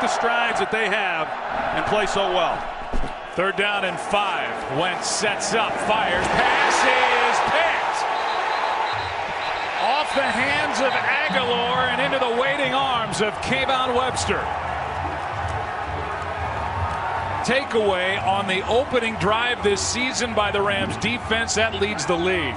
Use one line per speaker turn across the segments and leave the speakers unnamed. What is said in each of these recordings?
the strides that they have and play so well.
Third down and five. Wentz sets up, fires, pass is picked. Off the hands of Agholor and into the waiting arms of Kayvon Webster. Takeaway on the opening drive this season by the Rams defense that leads the league.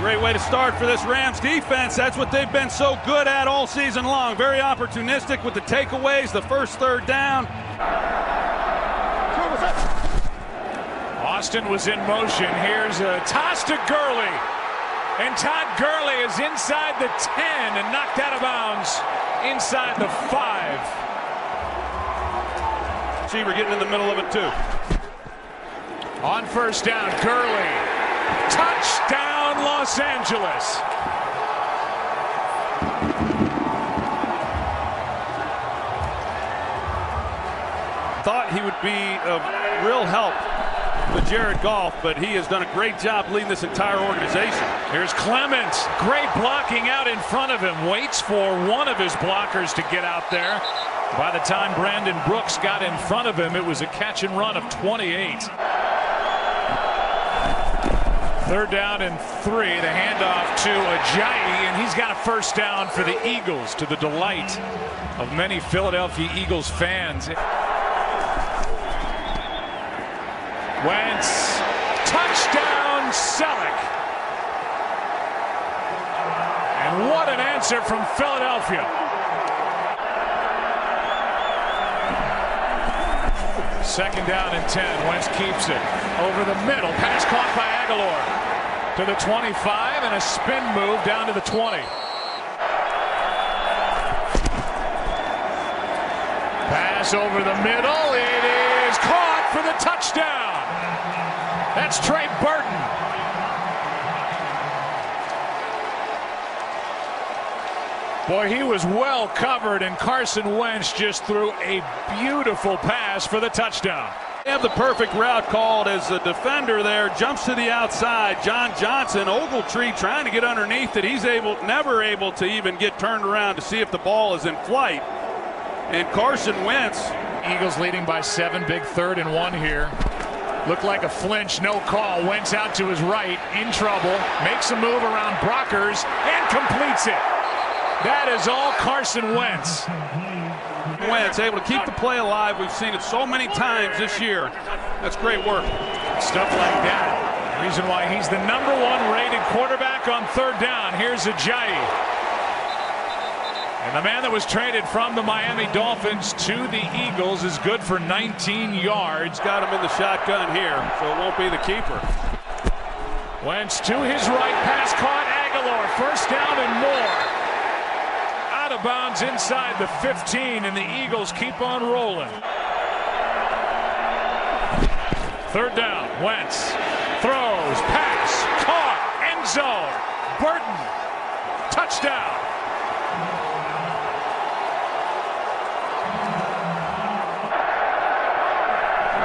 Great way to start for this Rams defense. That's what they've been so good at all season long. Very opportunistic with the takeaways, the first third down.
Austin was in motion. Here's a toss to Gurley. And Todd Gurley is inside the 10 and knocked out of bounds inside the 5.
Receiver getting in the middle of it too.
On first down, Gurley. Los Angeles.
Thought he would be of real help to Jared Goff, but he has done a great job leading this entire organization.
Here's Clements. Great blocking out in front of him. Waits for one of his blockers to get out there. By the time Brandon Brooks got in front of him, it was a catch and run of 28. Third down and three. The handoff to Ajayi, and he's got a first down for the Eagles to the delight of many Philadelphia Eagles fans. Wentz, touchdown, Celek. And what an answer from Philadelphia. Second down and 10. Wentz keeps it. Over the middle. Pass caught by Agholor. To the 25 and a spin move down to the 20. Pass over the middle. It is caught for the touchdown. That's Trey Burton. Boy, he was well covered, and Carson Wentz just threw a beautiful pass for the touchdown.
They have the perfect route called as the defender there jumps to the outside. John Johnson, Ogletree trying to get underneath it. He's able, never able to even get turned around to see if the ball is in flight. And Carson Wentz.
Eagles leading by seven, big third and one here. Looked like a flinch, no call. Wentz out to his right, in trouble. Makes a move around Brockers and completes it. That is all Carson Wentz.
Wentz able to keep the play alive. We've seen it so many times this year. That's great work.
Stuff like that. Reason why he's the number one rated quarterback on third down. Here's Ajayi. And the man that was traded from the Miami Dolphins to the Eagles is good for 19 yards.
Got him in the shotgun here, so it won't be the keeper.
Wentz to his right, pass caught Agholor. First down and more of bounds inside the 15, and the Eagles keep on rolling. Third down, Wentz throws, pass, caught, end zone. Burton, touchdown.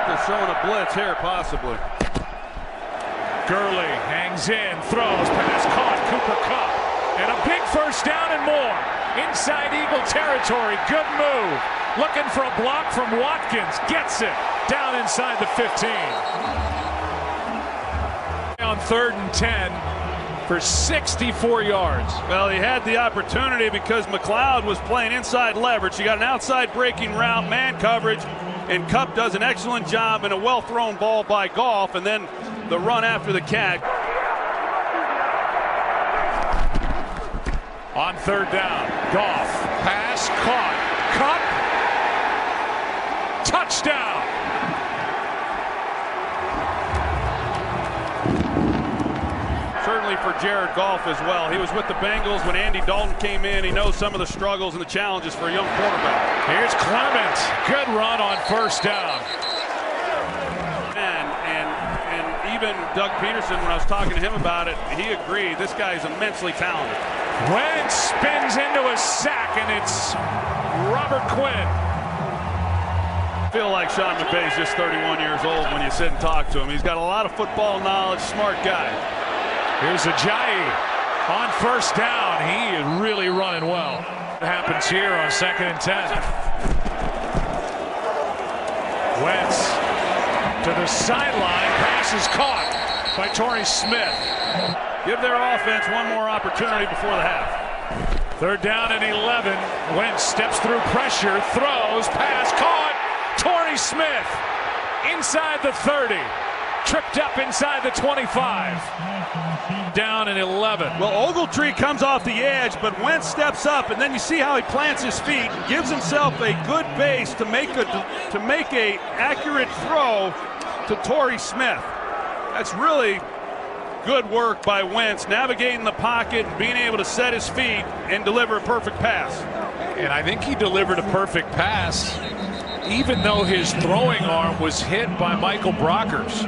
They're showing a blitz here, possibly.
Gurley hangs in, throws, pass caught, Cooper Kupp, and a big first down and more inside Eagle territory. Good move. Looking for a block from Watkins. Gets it down inside the 15. On third and 10 for 64 yards.
Well, he had the opportunity because McLeod was playing inside leverage. He got an outside breaking route, man coverage, and Kupp does an excellent job in a well thrown ball by Goff, and then the run after the catch.
On third down, Goff, pass, caught, Kupp, touchdown.
Certainly for Jared Goff as well. He was with the Bengals when Andy Dalton came in. He knows some of the struggles and the challenges for a young quarterback.
Here's Clement. Good run on first down.
And, and, and even Doug Pederson, when I was talking to him about it, he agreed. This guy is immensely talented.
Wentz spins into a sack, and it's Robert Quinn.
I feel like Sean McVay is just 31 years old when you sit and talk to him. He's got a lot of football knowledge, smart guy.
Here's Ajayi on first down. He is really running well. What happens here on second and 10? Wentz to the sideline. Pass is caught by Torrey Smith.
Give their offense one more opportunity before the half.
Third down and 11. Wentz steps through pressure, throws, pass caught. Torrey Smith inside the 30. Tripped up inside the 25. Down in 11.
Well, Ogletree comes off the edge, but Wentz steps up, and then you see how he plants his feet, gives himself a good base to make a to make a accurate throw to Torrey Smith. That's really good work by Wentz, navigating the pocket, being able to set his feet and deliver a perfect pass.
And I think he delivered a perfect pass, even though his throwing arm was hit by Michael Brockers.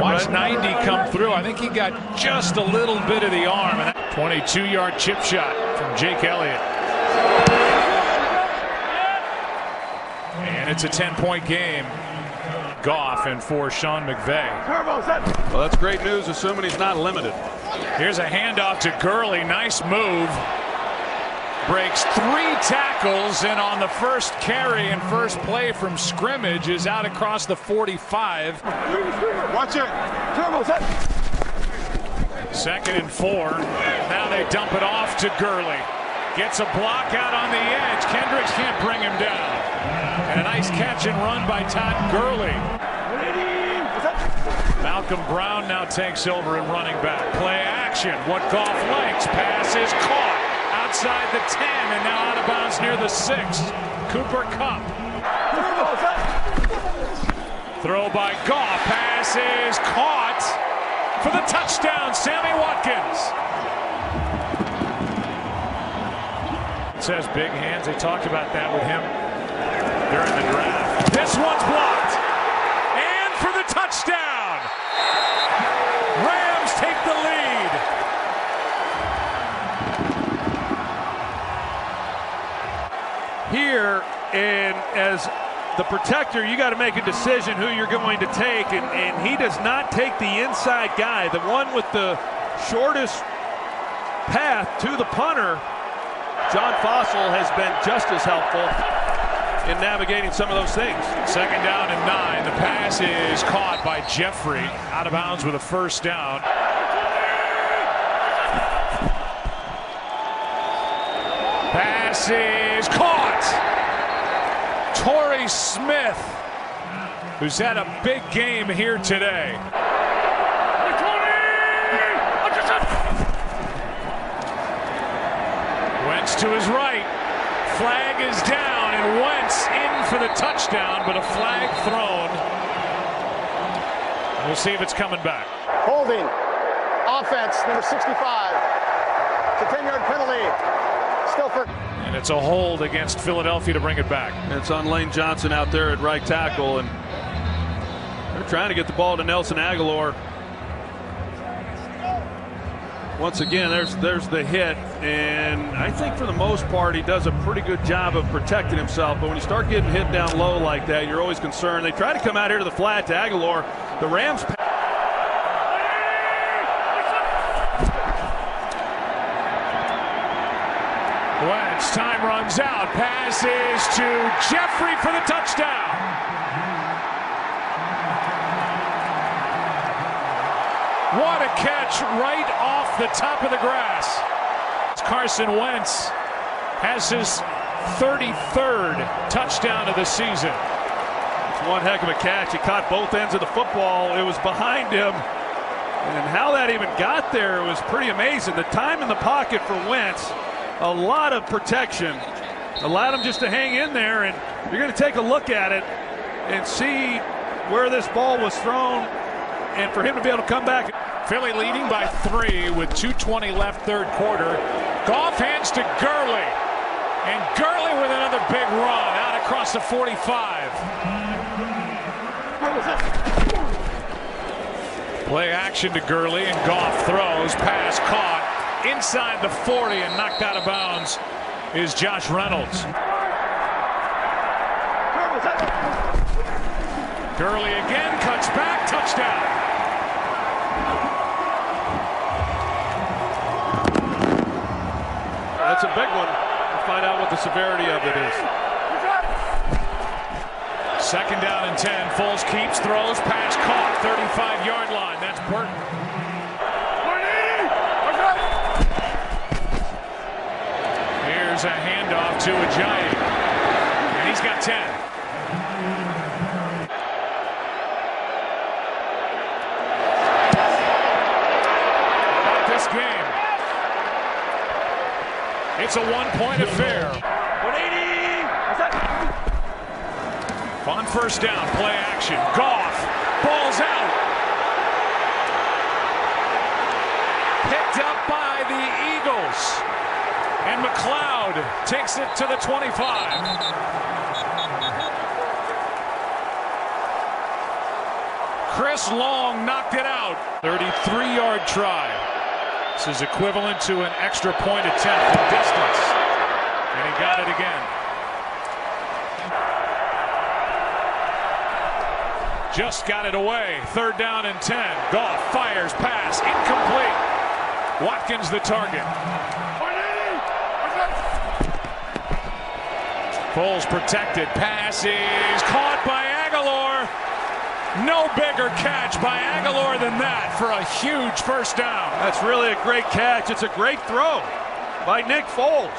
Watch 90 come through. I think he got just a little bit of the arm. 22-yard chip shot from Jake Elliott. And it's a 10-point game. Goff and for Sean McVay.
Well, that's great news, assuming he's not limited.
Here's a handoff to Gurley. Nice move. Breaks three tackles, and on the first carry and first play from scrimmage is out across the 45.
Watch it.
Second and four. Now they dump it off to Gurley. Gets a block out on the edge. Kendricks can't bring him down. And a nice catch and run by Todd Gurley. Malcolm Brown now takes over and running back. Play action. What Goff likes. Pass is caught outside the 10 and now out of bounds near the 6. Cooper Kupp. Throw by Goff. Pass is caught for the touchdown. Sammy Watkins. It says big hands. They talked about that with him during the draft. This one's blocked. And for the touchdown. Rams take the lead.
Here, and as the protector, you got to make a decision who you're going to take, and, and he does not take the inside guy, the one with the shortest path to the punter. John Fossil has been just as helpful in navigating some of those things.
Second down and nine. The pass is caught by Jeffery out of bounds with a first down. Pass is caught. Torrey Smith, who's had a big game here today. Wentz to his right. Flag is down, and Wentz in for the touchdown, but a flag thrown. We'll see if it's coming back.
Holding. Offense, number 65. It's a 10-yard penalty. Still for...
And it's a hold against Philadelphia to bring it back.
It's on Lane Johnson out there at right tackle, and they're trying to get the ball to Nelson Agholor. Once again, there's there's the hit, and I think for the most part he does a pretty good job of protecting himself. But when you start getting hit down low like that, you're always concerned. They try to come out here to the flat to Agholor. The Rams.
Wentz, time runs out. Passes to Jeffery for the touchdown. What a catch right off the top of the grass. Carson Wentz has his 33rd touchdown of the season.
It's one heck of a catch. He caught both ends of the football. It was behind him. And how that even got there was pretty amazing. The time in the pocket for Wentz, a lot of protection. Allowed him just to hang in there, and you're going to take a look at it and see where this ball was thrown, and for him to be able to come back.
Philly leading by three with 2.20 left third quarter. Goff hands to Gurley. And Gurley with another big run out across the 45. Play action to Gurley and Goff throws. Pass caught inside the 40 and knocked out of bounds is Josh Reynolds. Gurley again cuts back. Touchdown.
That's a big one. We'll find out what the severity of it is.
Second down and 10. Foles keeps, throws, pass caught. 35 yard line. That's Burton. Here's a handoff to a giant. And he's got 10. About this game. It's a one-point affair. 180. On first down, play action. Goff, balls out. Picked up by the Eagles. And McLeod takes it to the 25. Chris Long knocked it out. 33-yard try. This is equivalent to an extra point attempt from distance. And he got it again. Just got it away. Third down and 10. Goff fires pass. Incomplete. Watkins the target. Foles protected. Pass is caught by. No bigger catch by Agholor than that for a huge first down.
That's really a great catch. It's a great throw by Nick Foles.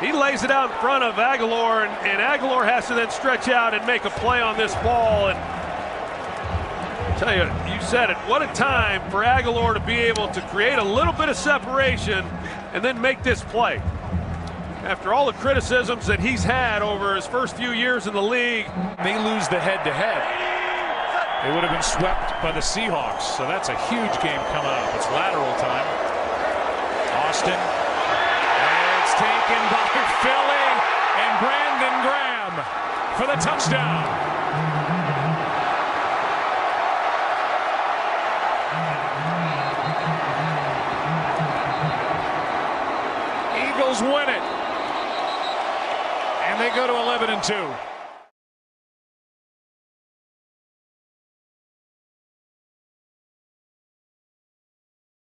He lays it out in front of Agholor, and, and Agholor has to then stretch out and make a play on this ball. And I tell you, you said it. What a time for Agholor to be able to create a little bit of separation and then make this play. After all the criticisms that he's had over his first few years in the league,
They lose the head-to-head. They would have been swept by the Seahawks, so that's a huge game coming up. It's lateral time. Austin. And it's taken by Philly and Brandon Graham for the touchdown. Eagles win it. And they go to 11 and 2.